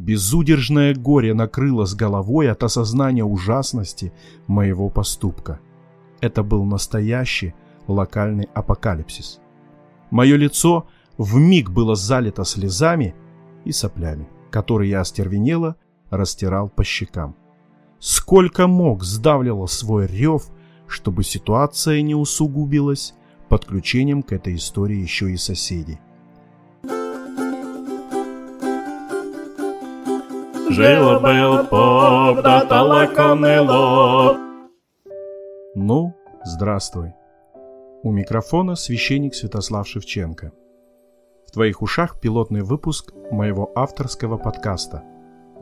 Безудержное горе накрыло с головой от осознания ужасности моего поступка. Это был настоящий локальный апокалипсис. Мое лицо вмиг было залито слезами и соплями, которые я остервенело растирал по щекам. Сколько мог сдавливал свой рев, чтобы ситуация не усугубилась подключением к этой истории еще и соседей. Жил-был поп, да толоконный лоб. Ну, здравствуй. У микрофона священник Святослав Шевченко. В твоих ушах пилотный выпуск моего авторского подкаста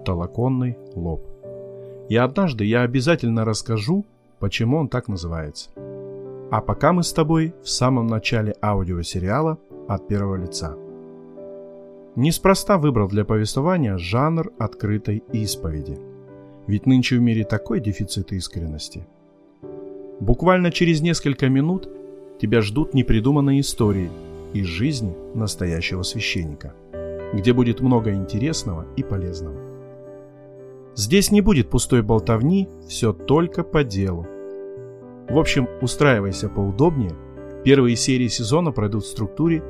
«Толоконный лоб». И однажды я обязательно расскажу, почему он так называется. А пока мы с тобой в самом начале аудиосериала от первого лица – Неспроста выбрал для повествования жанр открытой исповеди. Ведь нынче в мире такой дефицит искренности. Буквально через несколько минут тебя ждут непридуманные истории из жизни настоящего священника, где будет много интересного и полезного. Здесь не будет пустой болтовни, все только по делу. В общем, устраивайся поудобнее. Первые серии сезона пройдут в структуре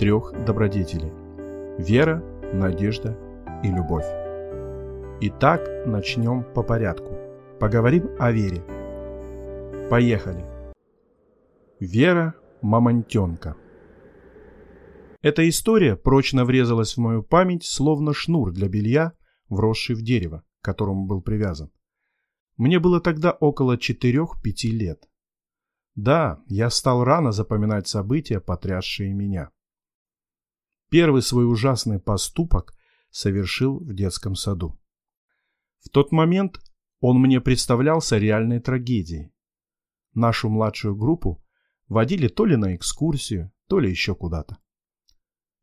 трех добродетелей вера, надежда и любовь. Итак, начнем по порядку. Поговорим о вере. Поехали. Вера Мамонтенка. Эта история прочно врезалась в мою память, словно шнур для белья, вросший в дерево, к которому был привязан. Мне было тогда около 4-5 лет. Да, я стал рано запоминать события, потрясшие меня. Первый свой ужасный поступок совершил в детском саду. В тот момент он мне представлялся реальной трагедией. Нашу младшую группу водили то ли на экскурсию, то ли еще куда-то.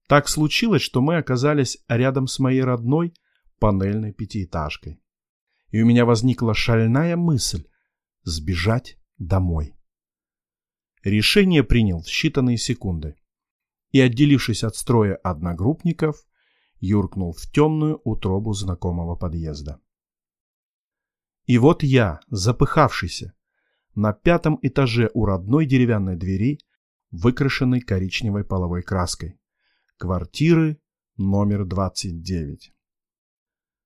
Так случилось, что мы оказались рядом с моей родной панельной пятиэтажкой. И у меня возникла шальная мысль сбежать домой. Решение принял в считанные секунды и, отделившись от строя одногруппников, юркнул в темную утробу знакомого подъезда. И вот я, запыхавшийся, на пятом этаже у родной деревянной двери, выкрашенной коричневой половой краской, квартиры номер 29.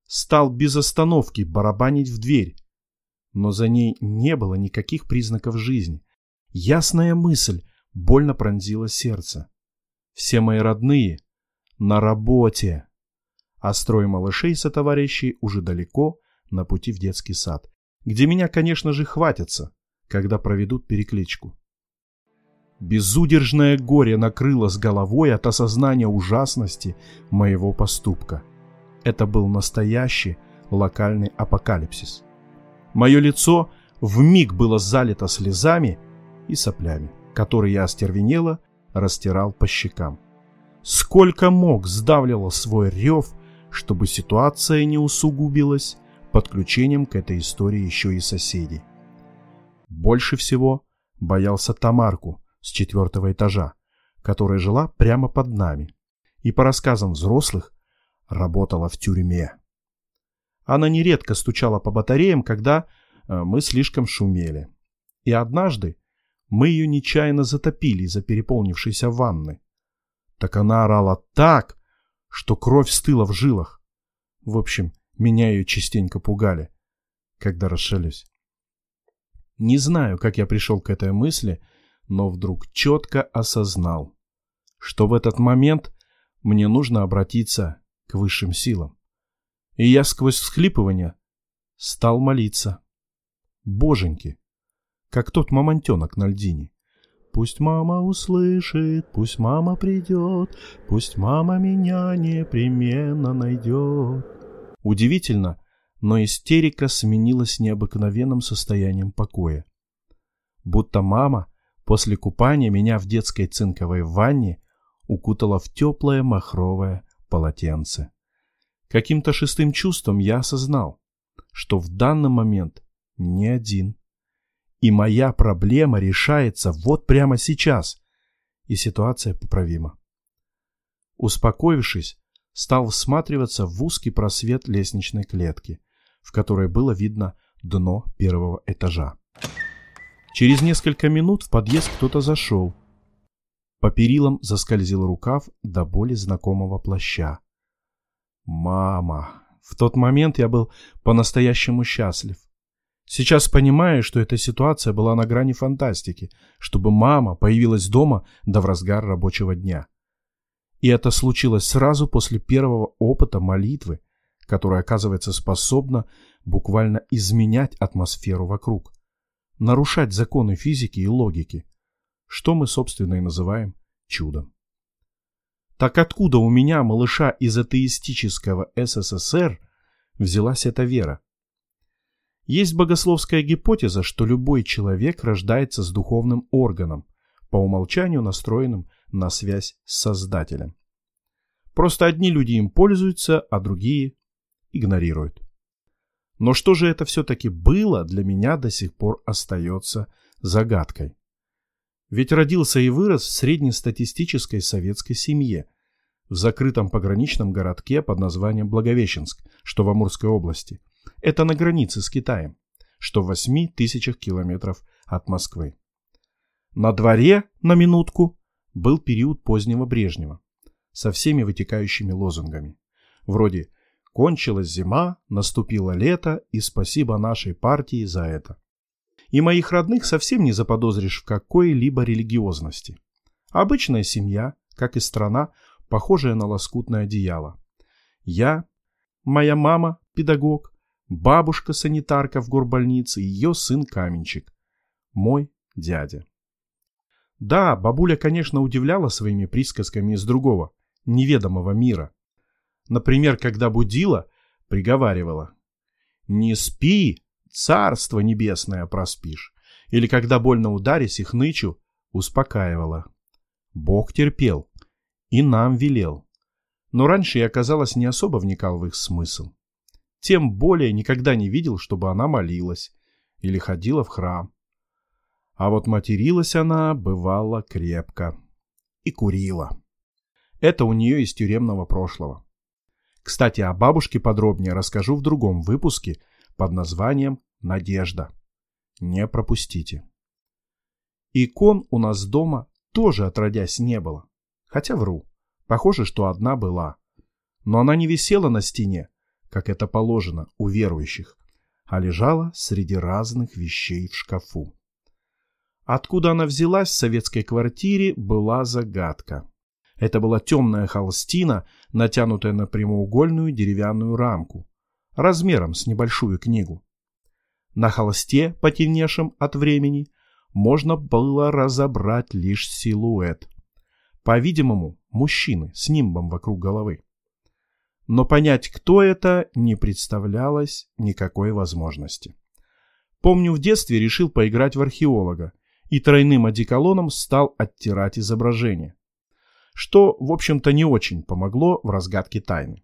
Стал без остановки барабанить в дверь, но за ней не было никаких признаков жизни. Ясная мысль больно пронзила сердце. Все мои родные на работе. А строй малышей со товарищей уже далеко на пути в детский сад, где меня, конечно же, хватятся, когда проведут перекличку. Безудержное горе накрыло с головой от осознания ужасности моего поступка. Это был настоящий локальный апокалипсис. Мое лицо вмиг было залито слезами и соплями, которые я остервенело растирал по щекам. Сколько мог сдавливал свой рев, чтобы ситуация не усугубилась подключением к этой истории еще и соседей. Больше всего боялся Тамарку с четвертого этажа, которая жила прямо под нами и, по рассказам взрослых, работала в тюрьме. Она нередко стучала по батареям, когда э, мы слишком шумели. И однажды мы ее нечаянно затопили из-за переполнившейся ванны. Так она орала так, что кровь стыла в жилах. В общем, меня ее частенько пугали, когда расшалюсь. Не знаю, как я пришел к этой мысли, но вдруг четко осознал, что в этот момент мне нужно обратиться к высшим силам. И я сквозь всхлипывание стал молиться. Боженьки, как тот мамонтенок на льдине. Пусть мама услышит, пусть мама придет, пусть мама меня непременно найдет. Удивительно, но истерика сменилась необыкновенным состоянием покоя. Будто мама после купания меня в детской цинковой ванне укутала в теплое махровое полотенце. Каким-то шестым чувством я осознал, что в данный момент не один. И моя проблема решается вот прямо сейчас. И ситуация поправима. Успокоившись, стал всматриваться в узкий просвет лестничной клетки, в которой было видно дно первого этажа. Через несколько минут в подъезд кто-то зашел. По перилам заскользил рукав до боли знакомого плаща. Мама! В тот момент я был по-настоящему счастлив. Сейчас понимаю, что эта ситуация была на грани фантастики, чтобы мама появилась дома да в разгар рабочего дня. И это случилось сразу после первого опыта молитвы, которая, оказывается, способна буквально изменять атмосферу вокруг, нарушать законы физики и логики, что мы, собственно, и называем чудом. Так откуда у меня, малыша из атеистического СССР, взялась эта вера? Есть богословская гипотеза, что любой человек рождается с духовным органом, по умолчанию настроенным на связь с Создателем. Просто одни люди им пользуются, а другие игнорируют. Но что же это все-таки было, для меня до сих пор остается загадкой. Ведь родился и вырос в среднестатистической советской семье, в закрытом пограничном городке под названием Благовещенск, что в Амурской области. Это на границе с Китаем, что в 8 тысячах километров от Москвы. На дворе, на минутку, был период позднего Брежнева со всеми вытекающими лозунгами. Вроде «Кончилась зима, наступило лето, и спасибо нашей партии за это». И моих родных совсем не заподозришь в какой-либо религиозности. Обычная семья, как и страна, похожая на лоскутное одеяло. Я, моя мама, педагог, бабушка-санитарка в горбольнице ее сын-каменщик. Мой дядя. Да, бабуля, конечно, удивляла своими присказками из другого, неведомого мира. Например, когда будила, приговаривала. «Не спи, царство небесное проспишь». Или когда больно ударись и хнычу, успокаивала. Бог терпел и нам велел. Но раньше я, казалось, не особо вникал в их смысл. Тем более никогда не видел, чтобы она молилась или ходила в храм. А вот материлась она, бывало, крепко. И курила. Это у нее из тюремного прошлого. Кстати, о бабушке подробнее расскажу в другом выпуске под названием «Надежда». Не пропустите. Икон у нас дома тоже отродясь не было. Хотя вру. Похоже, что одна была. Но она не висела на стене, как это положено у верующих, а лежала среди разных вещей в шкафу. Откуда она взялась в советской квартире, была загадка. Это была темная холстина, натянутая на прямоугольную деревянную рамку, размером с небольшую книгу. На холсте, потемневшем от времени, можно было разобрать лишь силуэт. По-видимому, мужчины с нимбом вокруг головы. Но понять, кто это, не представлялось никакой возможности. Помню, в детстве решил поиграть в археолога и тройным одеколоном стал оттирать изображение что, в общем-то, не очень помогло в разгадке тайны.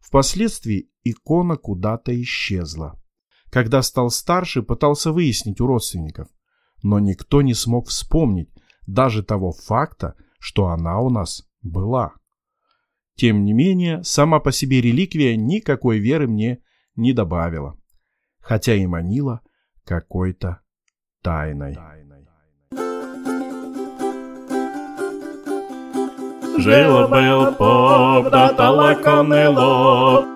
Впоследствии икона куда-то исчезла. Когда стал старше, пытался выяснить у родственников, но никто не смог вспомнить даже того факта, что она у нас была. Тем не менее, сама по себе реликвия никакой веры мне не добавила, хотя и манила какой-то тайной. Жил был поп, да толоконный лоб,